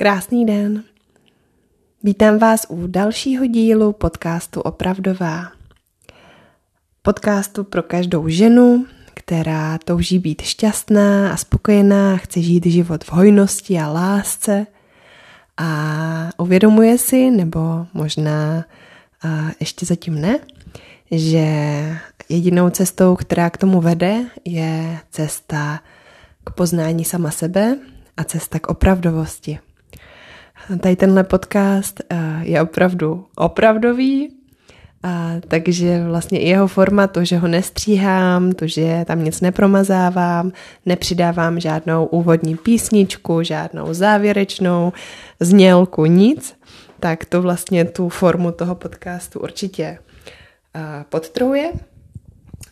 Krásný den. Vítám vás u dalšího dílu podcastu Opravdová. Podcastu pro každou ženu, která touží být šťastná a spokojená, chce žít život v hojnosti a lásce a uvědomuje si, nebo možná a ještě zatím ne, že jedinou cestou, která k tomu vede, je cesta k poznání sama sebe a cesta k opravdovosti. Tady tenhle podcast eh, je opravdu opravdový, a takže vlastně i jeho forma, to, že ho nestříhám, to, že tam nic nepromazávám, nepřidávám žádnou úvodní písničku, žádnou závěrečnou znělku, nic, tak to vlastně tu formu toho podcastu určitě uh, podtruje.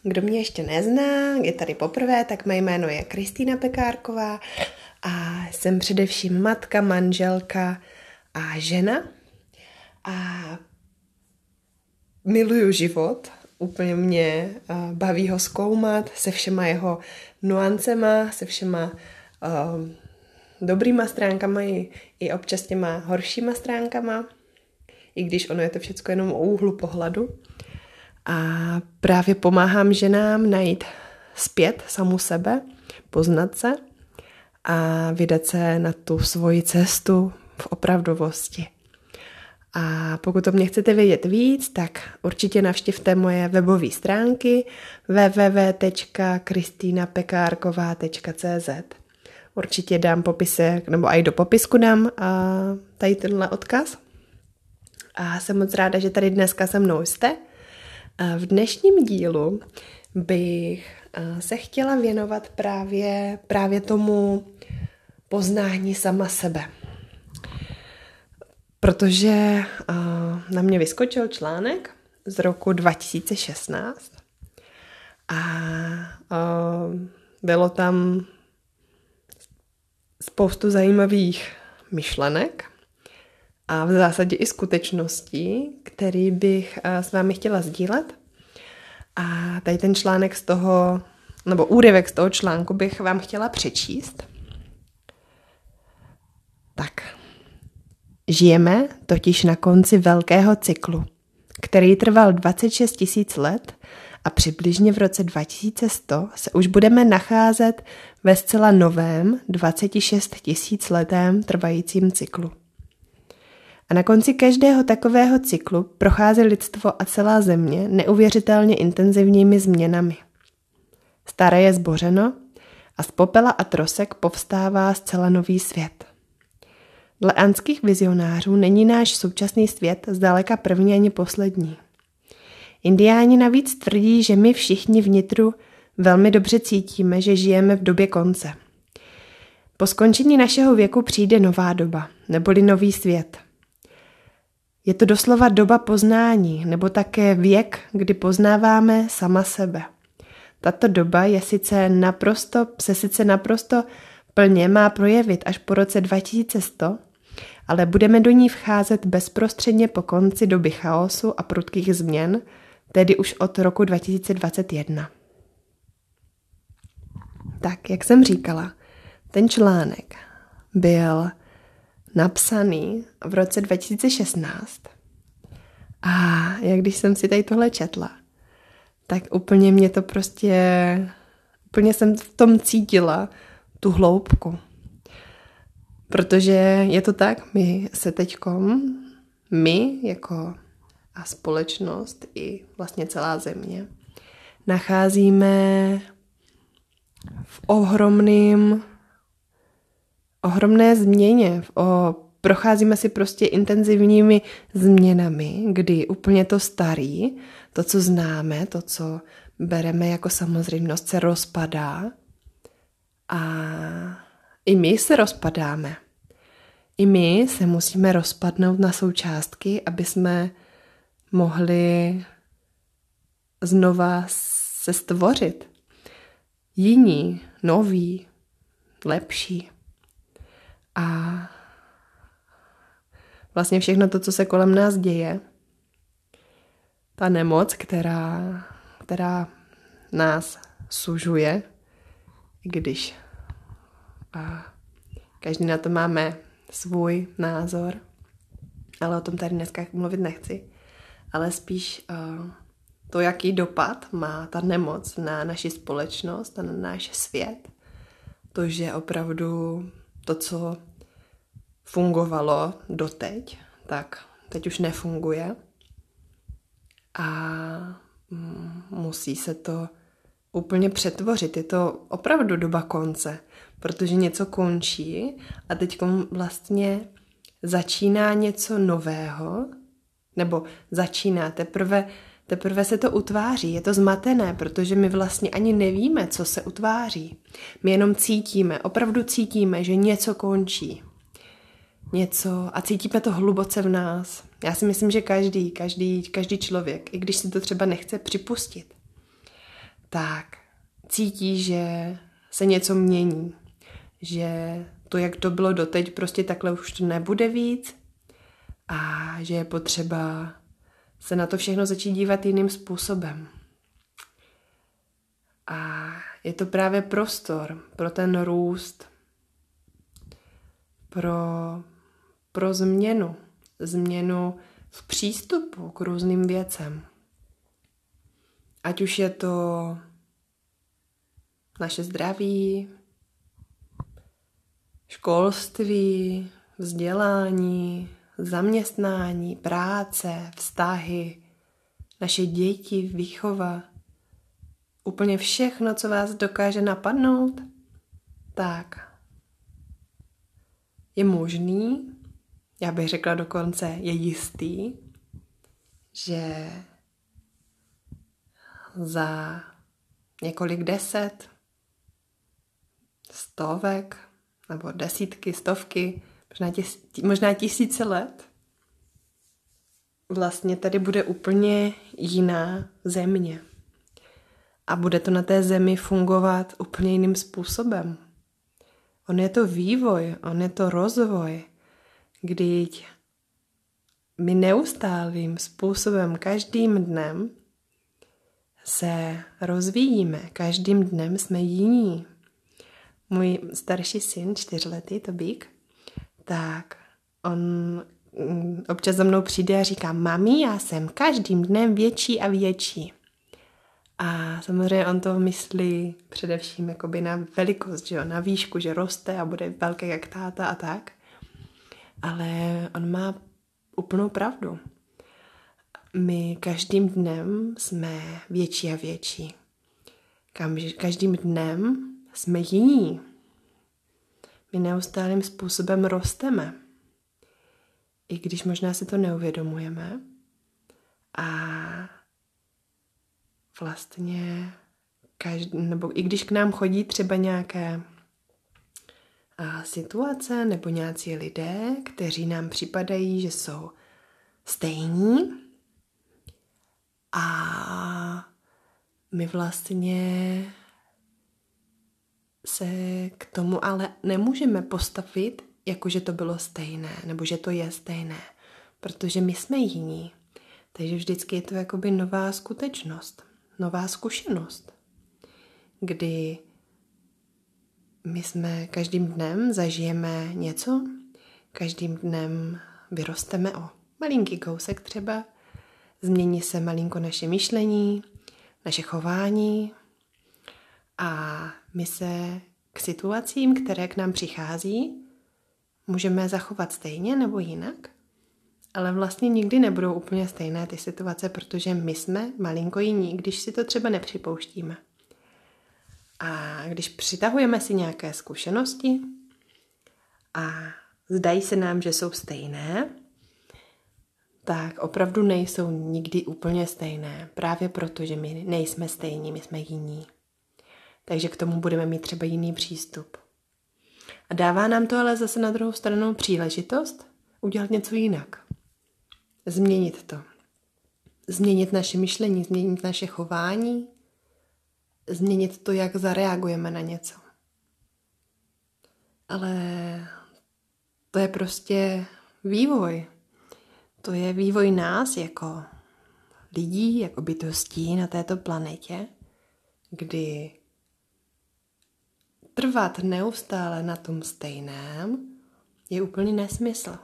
Kdo mě ještě nezná, je tady poprvé, tak mé jméno je Kristýna Pekárková a jsem především matka, manželka a žena. A miluju život, úplně mě uh, baví ho zkoumat se všema jeho nuancema, se všema uh, dobrýma stránkama i, i občas těma horšíma stránkama, i když ono je to všechno jenom o úhlu pohledu. A právě pomáhám ženám najít zpět samu sebe, poznat se a vydat se na tu svoji cestu v opravdovosti. A pokud to mě chcete vědět víc, tak určitě navštivte moje webové stránky www.kristýnapekárková.cz Určitě dám popisek, nebo i do popisku dám a tady tenhle odkaz. A jsem moc ráda, že tady dneska se mnou jste. V dnešním dílu bych se chtěla věnovat právě, právě tomu poznání sama sebe. Protože na mě vyskočil článek z roku 2016 a bylo tam spoustu zajímavých myšlenek a v zásadě i skutečností, který bych uh, s vámi chtěla sdílet. A tady ten článek z toho, nebo úryvek z toho článku bych vám chtěla přečíst. Tak, Žijeme totiž na konci velkého cyklu, který trval 26 tisíc let a přibližně v roce 2100 se už budeme nacházet ve zcela novém 26 tisíc letém trvajícím cyklu. A na konci každého takového cyklu prochází lidstvo a celá země neuvěřitelně intenzivními změnami. Staré je zbořeno a z popela a trosek povstává zcela nový svět. Dle anských vizionářů není náš současný svět zdaleka první ani poslední. Indiáni navíc tvrdí, že my všichni vnitru velmi dobře cítíme, že žijeme v době konce. Po skončení našeho věku přijde nová doba, neboli nový svět. Je to doslova doba poznání, nebo také věk, kdy poznáváme sama sebe. Tato doba je sice naprosto, se sice naprosto plně má projevit až po roce 2100, ale budeme do ní vcházet bezprostředně po konci doby chaosu a prudkých změn, tedy už od roku 2021. Tak, jak jsem říkala, ten článek byl napsaný v roce 2016 a jak když jsem si tady tohle četla, tak úplně mě to prostě, úplně jsem v tom cítila tu hloubku. Protože je to tak, my se teďkom, my jako a společnost i vlastně celá země, nacházíme v ohromným, ohromné změně. O, procházíme si prostě intenzivními změnami, kdy úplně to starý, to, co známe, to, co bereme jako samozřejmost, se rozpadá a i my se rozpadáme. I my se musíme rozpadnout na součástky, aby jsme mohli znova se stvořit. Jiní, noví, lepší. A vlastně všechno to, co se kolem nás děje, ta nemoc, která, která nás sužuje, když a každý na to máme svůj názor, ale o tom tady dneska mluvit nechci, ale spíš uh, to, jaký dopad má ta nemoc na naši společnost a na náš svět. To, že opravdu to, co fungovalo doteď, tak teď už nefunguje. A musí se to úplně přetvořit. Je to opravdu doba konce, protože něco končí a teď vlastně začíná něco nového, nebo začíná teprve, teprve se to utváří. Je to zmatené, protože my vlastně ani nevíme, co se utváří. My jenom cítíme, opravdu cítíme, že něco končí. Něco a cítíme to hluboce v nás. Já si myslím, že každý, každý, každý člověk, i když si to třeba nechce připustit, tak cítí, že se něco mění. Že to, jak to bylo doteď, prostě takhle už to nebude víc a že je potřeba se na to všechno začít dívat jiným způsobem. A je to právě prostor pro ten růst, pro, pro změnu, změnu v přístupu k různým věcem. Ať už je to naše zdraví, školství, vzdělání, zaměstnání, práce, vztahy, naše děti, výchova, úplně všechno, co vás dokáže napadnout, tak je možný, já bych řekla dokonce je jistý, že za několik deset, stovek nebo desítky, stovky, možná, tis, možná tisíce let, vlastně tady bude úplně jiná země. A bude to na té zemi fungovat úplně jiným způsobem. On je to vývoj, on je to rozvoj, kdy my neustálým způsobem každým dnem se rozvíjíme, každým dnem jsme jiní. Můj starší syn, čtyřletý, Tobík, tak on mm, občas za mnou přijde a říká, mami, já jsem každým dnem větší a větší. A samozřejmě on to myslí především jakoby na velikost, že jo, na výšku, že roste a bude velký jak táta a tak. Ale on má úplnou pravdu. My každým dnem jsme větší a větší. Každým dnem jsme jiní. My neustálým způsobem rosteme. I když možná si to neuvědomujeme. A vlastně každý, nebo i když k nám chodí třeba nějaké a, situace nebo nějací lidé, kteří nám připadají, že jsou stejní a my vlastně se k tomu ale nemůžeme postavit, jako že to bylo stejné, nebo že to je stejné, protože my jsme jiní. Takže vždycky je to jakoby nová skutečnost, nová zkušenost, kdy my jsme každým dnem zažijeme něco, každým dnem vyrosteme o malinký kousek třeba, změní se malinko naše myšlení, naše chování a my se k situacím, které k nám přichází, můžeme zachovat stejně nebo jinak, ale vlastně nikdy nebudou úplně stejné ty situace, protože my jsme malinko jiní, když si to třeba nepřipouštíme. A když přitahujeme si nějaké zkušenosti a zdají se nám, že jsou stejné, tak opravdu nejsou nikdy úplně stejné. Právě proto, že my nejsme stejní, my jsme jiní. Takže k tomu budeme mít třeba jiný přístup. A dává nám to ale zase na druhou stranu příležitost udělat něco jinak. Změnit to. Změnit naše myšlení, změnit naše chování, změnit to, jak zareagujeme na něco. Ale to je prostě vývoj. To je vývoj nás jako lidí, jako bytostí na této planetě, kdy trvat neustále na tom stejném je úplný nesmysl.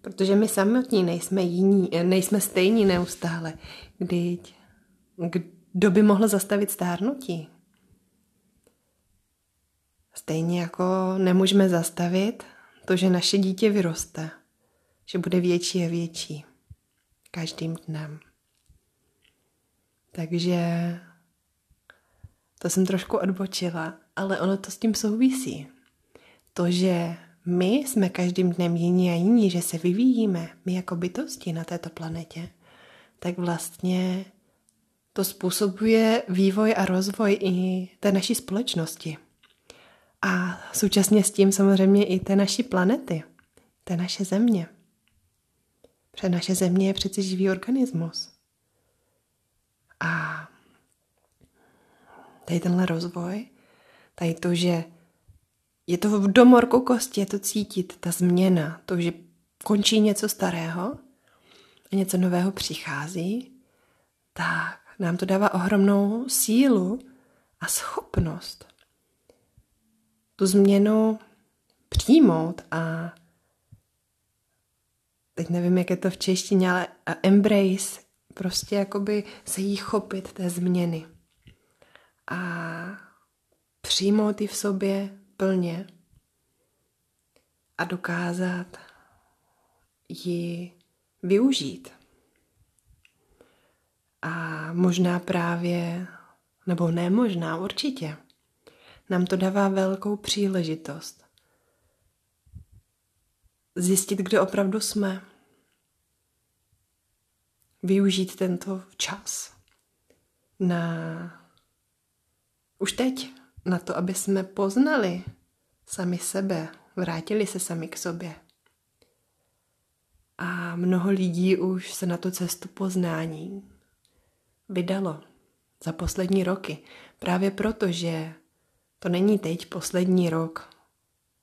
Protože my samotní nejsme jiní, nejsme stejní neustále. Kdyť, kdo by mohl zastavit stárnutí? Stejně jako nemůžeme zastavit to, že naše dítě vyroste, že bude větší a větší každým dnem. Takže to jsem trošku odbočila, ale ono to s tím souvisí. To, že my jsme každým dnem jiní a jiní, že se vyvíjíme, my jako bytosti na této planetě, tak vlastně to způsobuje vývoj a rozvoj i té naší společnosti. A současně s tím samozřejmě i té naší planety, té naše země. Protože naše země je přeci živý organismus. A tady tenhle rozvoj, tady to, že je to v domorku kosti, je to cítit, ta změna, to, že končí něco starého a něco nového přichází, tak nám to dává ohromnou sílu a schopnost tu změnu přijmout a teď nevím, jak je to v češtině, ale embrace, prostě jakoby se jí chopit té změny. A přijmout ji v sobě plně a dokázat ji využít. A možná právě, nebo ne možná, určitě, nám to dává velkou příležitost zjistit, kde opravdu jsme. Využít tento čas na už teď na to, aby jsme poznali sami sebe, vrátili se sami k sobě. A mnoho lidí už se na tu cestu poznání vydalo za poslední roky. Právě proto, že to není teď poslední rok,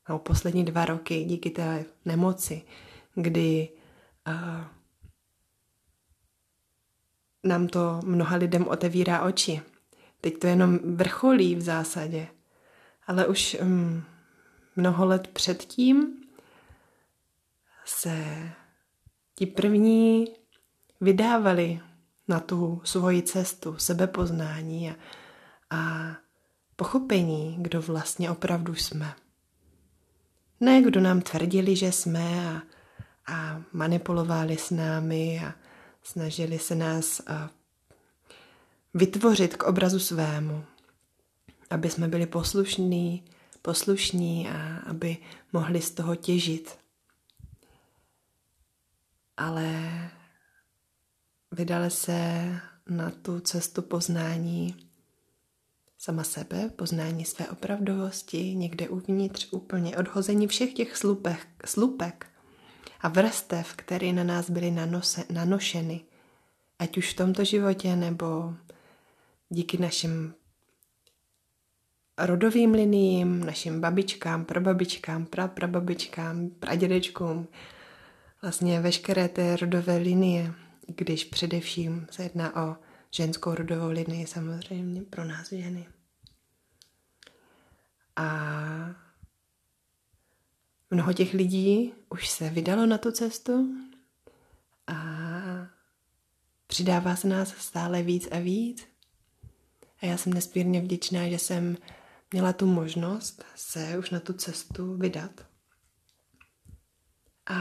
nebo poslední dva roky díky té nemoci, kdy uh, nám to mnoha lidem otevírá oči. Teď to jenom vrcholí v zásadě. Ale už um, mnoho let předtím se ti první vydávali na tu svoji cestu sebepoznání a, a pochopení, kdo vlastně opravdu jsme. Ne, kdo nám tvrdili, že jsme a, a manipulovali s námi a snažili se nás vytvořit k obrazu svému, aby jsme byli poslušní, poslušní a aby mohli z toho těžit. Ale vydali se na tu cestu poznání sama sebe, poznání své opravdovosti, někde uvnitř úplně odhození všech těch slupek, slupek a vrstev, které na nás byly nanose, nanošeny, ať už v tomto životě nebo díky našim rodovým liniím, našim babičkám, prababičkám, praprababičkám, pradědečkům, vlastně veškeré té rodové linie, když především se jedná o ženskou rodovou linii samozřejmě pro nás ženy. A mnoho těch lidí už se vydalo na tu cestu a přidává se nás stále víc a víc. A já jsem nesmírně vděčná, že jsem měla tu možnost se už na tu cestu vydat. A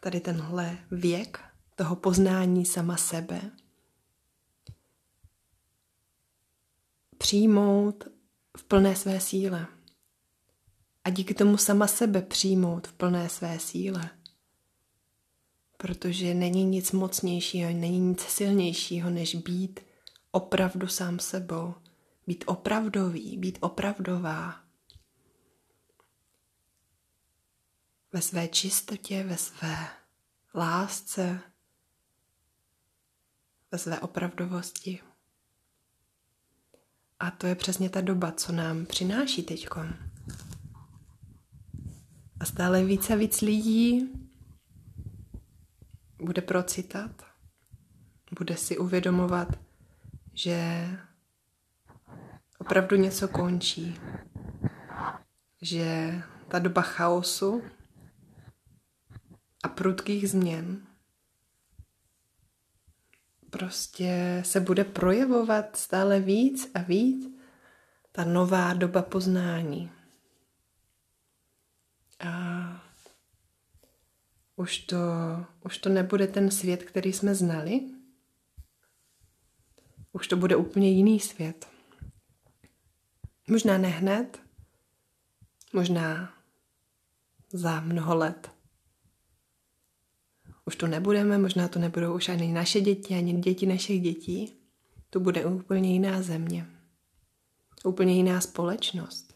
tady tenhle věk toho poznání sama sebe přijmout v plné své síle. A díky tomu sama sebe přijmout v plné své síle. Protože není nic mocnějšího, není nic silnějšího, než být opravdu sám sebou. Být opravdový, být opravdová. Ve své čistotě, ve své lásce, ve své opravdovosti. A to je přesně ta doba, co nám přináší teď. A stále více a víc lidí bude procitat, bude si uvědomovat, že opravdu něco končí, že ta doba chaosu a prudkých změn prostě se bude projevovat stále víc a víc ta nová doba poznání. A už to, už to nebude ten svět, který jsme znali. Už to bude úplně jiný svět. Možná ne hned, možná za mnoho let. Už to nebudeme, možná to nebudou už ani naše děti, ani děti našich dětí. To bude úplně jiná země. Úplně jiná společnost.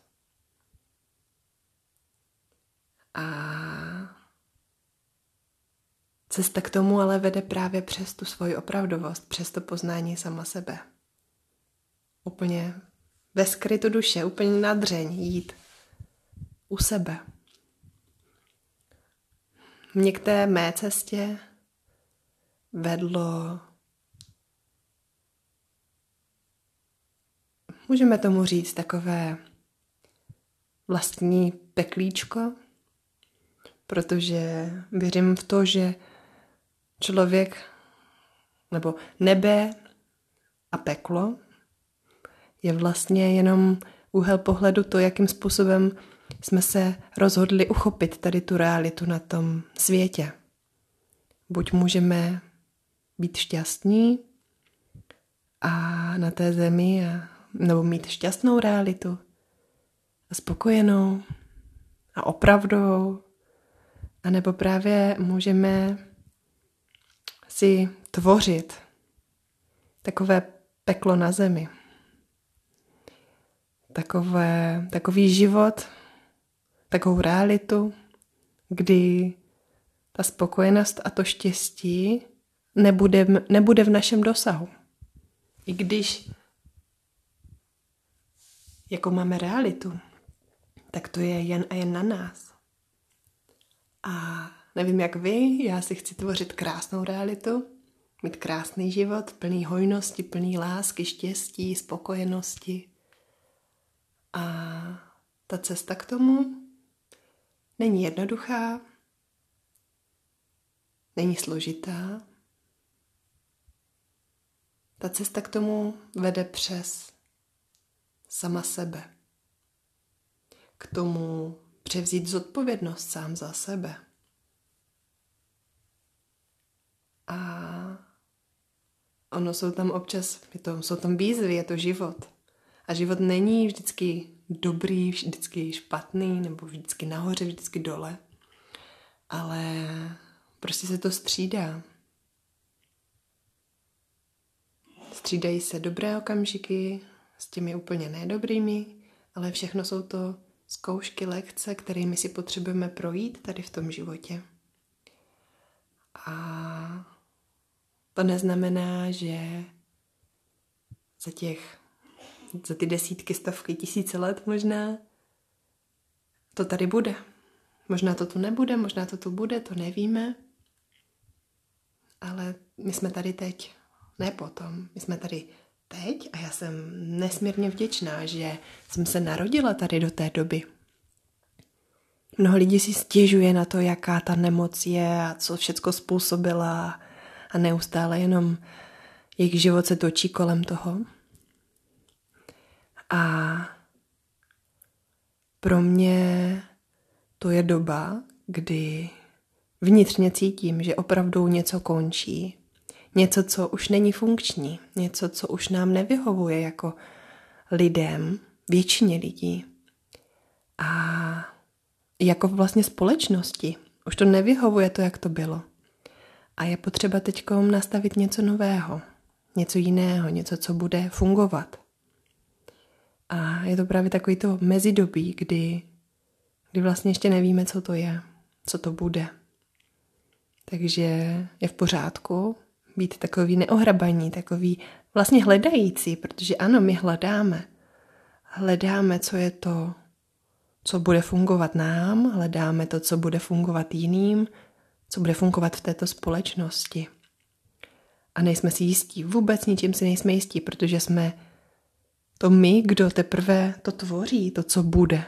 A cesta k tomu ale vede právě přes tu svoji opravdovost, přes to poznání sama sebe. Úplně ve skrytu duše, úplně na dřeň jít u sebe. Mě k té mé cestě vedlo, můžeme tomu říct, takové vlastní peklíčko, protože věřím v to, že člověk nebo nebe a peklo je vlastně jenom úhel pohledu to, jakým způsobem jsme se rozhodli uchopit tady tu realitu na tom světě. Buď můžeme být šťastní a na té zemi, a, nebo mít šťastnou realitu a spokojenou a opravdovou, a nebo právě můžeme si tvořit takové peklo na zemi. Takové, takový život, takovou realitu, kdy ta spokojenost a to štěstí nebude, nebude v našem dosahu. I když jako máme realitu, tak to je jen a jen na nás. A nevím jak vy, já si chci tvořit krásnou realitu, mít krásný život, plný hojnosti, plný lásky, štěstí, spokojenosti. A ta cesta k tomu Není jednoduchá, není složitá. Ta cesta k tomu vede přes sama sebe. K tomu převzít zodpovědnost sám za sebe. A ono jsou tam občas, je to, jsou tam výzvy, je to život. A život není vždycky dobrý, vždycky špatný, nebo vždycky nahoře, vždycky dole. Ale prostě se to střídá. Střídají se dobré okamžiky s těmi úplně nedobrými, ale všechno jsou to zkoušky, lekce, kterými si potřebujeme projít tady v tom životě. A to neznamená, že za těch za ty desítky, stovky, tisíce let možná, to tady bude. Možná to tu nebude, možná to tu bude, to nevíme. Ale my jsme tady teď, ne potom. My jsme tady teď a já jsem nesmírně vděčná, že jsem se narodila tady do té doby. Mnoho lidí si stěžuje na to, jaká ta nemoc je a co všecko způsobila a neustále jenom jejich život se točí kolem toho. A pro mě to je doba, kdy vnitřně cítím, že opravdu něco končí. Něco, co už není funkční, něco, co už nám nevyhovuje jako lidem, většině lidí. A jako vlastně společnosti. Už to nevyhovuje to, jak to bylo. A je potřeba teď nastavit něco nového, něco jiného, něco, co bude fungovat. A je to právě takový to mezidobí, kdy, kdy vlastně ještě nevíme, co to je, co to bude. Takže je v pořádku být takový neohrabaní, takový vlastně hledající, protože ano, my hledáme. Hledáme, co je to, co bude fungovat nám, hledáme to, co bude fungovat jiným, co bude fungovat v této společnosti. A nejsme si jistí, vůbec ničím si nejsme jistí, protože jsme to my, kdo teprve to tvoří, to, co bude.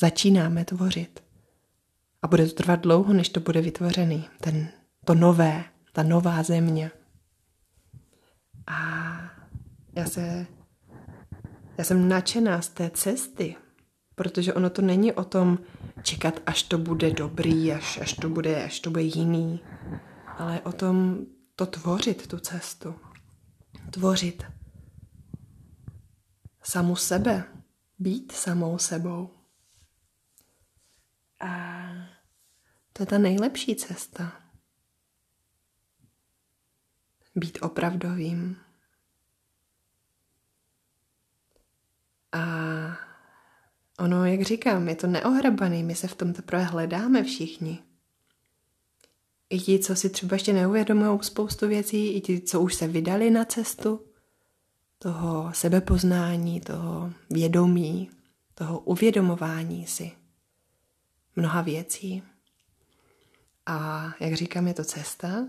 začínáme tvořit. A bude to trvat dlouho, než to bude vytvořený. Ten, to nové, ta nová země. A já se, já jsem nadšená z té cesty, protože ono to není o tom čekat, až to bude dobrý, až, až to bude, až to bude jiný, ale o tom to tvořit, tu cestu. Tvořit samu sebe, být samou sebou. A to je ta nejlepší cesta. Být opravdovým. A ono, jak říkám, je to neohrabaný, my se v tom teprve hledáme všichni. I ti, co si třeba ještě neuvědomují spoustu věcí, i ti, co už se vydali na cestu toho sebepoznání, toho vědomí, toho uvědomování si mnoha věcí. A jak říkám, je to cesta.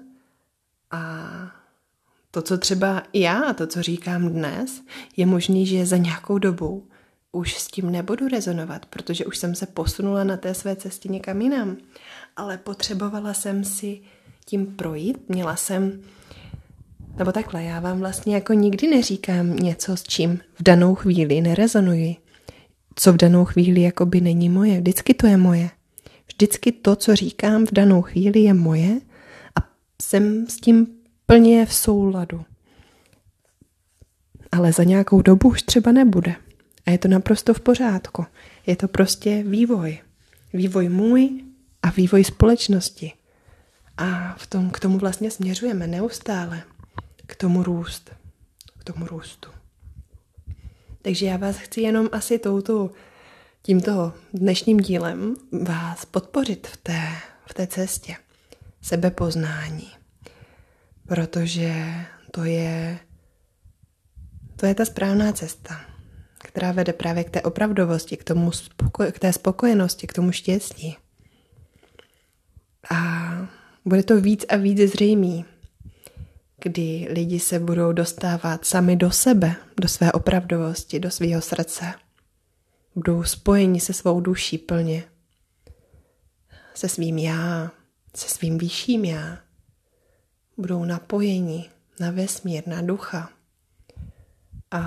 A to, co třeba já, to, co říkám dnes, je možný, že za nějakou dobu už s tím nebudu rezonovat, protože už jsem se posunula na té své cestě někam jinam. Ale potřebovala jsem si tím projít, měla jsem, nebo takhle, já vám vlastně jako nikdy neříkám něco, s čím v danou chvíli nerezonuji. Co v danou chvíli jako by není moje, vždycky to je moje. Vždycky to, co říkám v danou chvíli, je moje a jsem s tím plně v souladu. Ale za nějakou dobu už třeba nebude. A je to naprosto v pořádku. Je to prostě vývoj. Vývoj můj a vývoj společnosti. A v tom, k tomu vlastně směřujeme neustále. K tomu růst. K tomu růstu. Takže já vás chci jenom asi touto, tímto dnešním dílem vás podpořit v té, v té cestě sebepoznání. Protože to je, to je ta správná cesta která vede právě k té opravdovosti, k, tomu spoko- k té spokojenosti, k tomu štěstí. A bude to víc a víc zřejmý, kdy lidi se budou dostávat sami do sebe, do své opravdovosti, do svého srdce. Budou spojeni se svou duší plně, se svým já, se svým vyšším já. Budou napojeni na vesmír, na ducha. A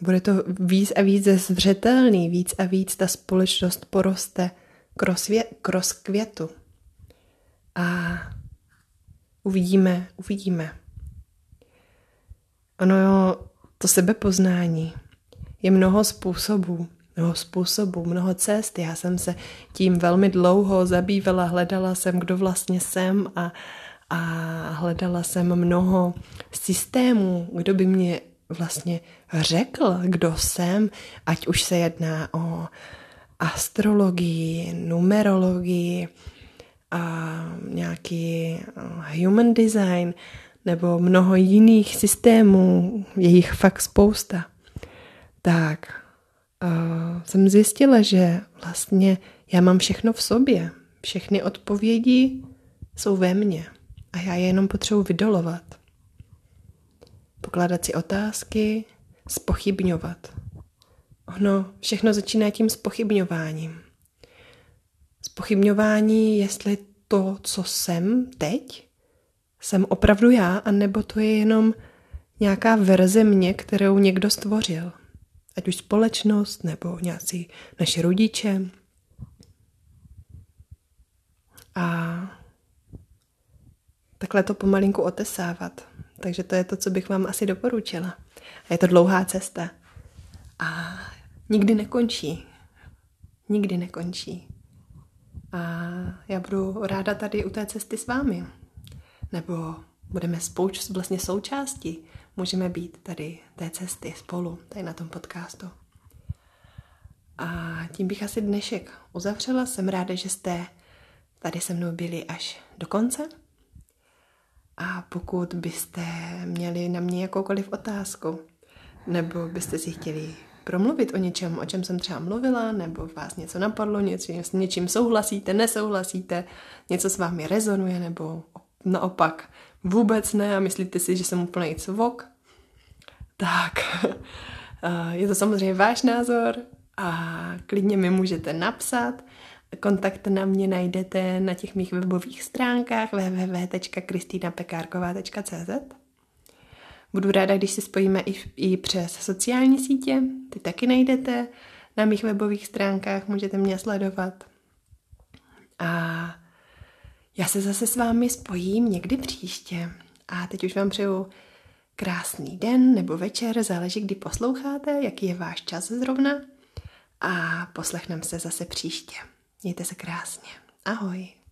bude to víc a víc zřetelný, víc a víc ta společnost poroste k rozkvětu. A uvidíme, uvidíme. Ono jo, to sebepoznání je mnoho způsobů, mnoho způsobů, mnoho cest. Já jsem se tím velmi dlouho zabývala, hledala jsem, kdo vlastně jsem a, a hledala jsem mnoho systémů, kdo by mě vlastně řekl, kdo jsem, ať už se jedná o astrologii, numerologii, a nějaký human design nebo mnoho jiných systémů, je jich fakt spousta. Tak uh, jsem zjistila, že vlastně já mám všechno v sobě. Všechny odpovědi jsou ve mně a já je jenom potřebuji vydolovat pokládat si otázky, spochybňovat. Ono všechno začíná tím spochybňováním. Spochybňování, jestli to, co jsem teď, jsem opravdu já, anebo to je jenom nějaká verze mě, kterou někdo stvořil. Ať už společnost, nebo nějací naši rodiče. A takhle to pomalinku otesávat. Takže to je to, co bych vám asi doporučila. A je to dlouhá cesta. A nikdy nekončí. Nikdy nekončí. A já budu ráda tady u té cesty s vámi. Nebo budeme spouč, vlastně součástí. Můžeme být tady té cesty spolu, tady na tom podcastu. A tím bych asi dnešek uzavřela. Jsem ráda, že jste tady se mnou byli až do konce. A pokud byste měli na mě jakoukoliv otázku, nebo byste si chtěli promluvit o něčem, o čem jsem třeba mluvila, nebo vás něco napadlo, něco, s něčím souhlasíte, nesouhlasíte, něco s vámi rezonuje, nebo naopak vůbec ne a myslíte si, že jsem úplně cvok, tak je to samozřejmě váš názor a klidně mi můžete napsat. Kontakt na mě najdete na těch mých webových stránkách www.kristinapekárková.cz Budu ráda, když se spojíme i, i přes sociální sítě, ty taky najdete na mých webových stránkách, můžete mě sledovat. A já se zase s vámi spojím někdy příště. A teď už vám přeju krásný den nebo večer, záleží, kdy posloucháte, jaký je váš čas zrovna. A poslechneme se zase příště. Mějte se krásně. Ahoj.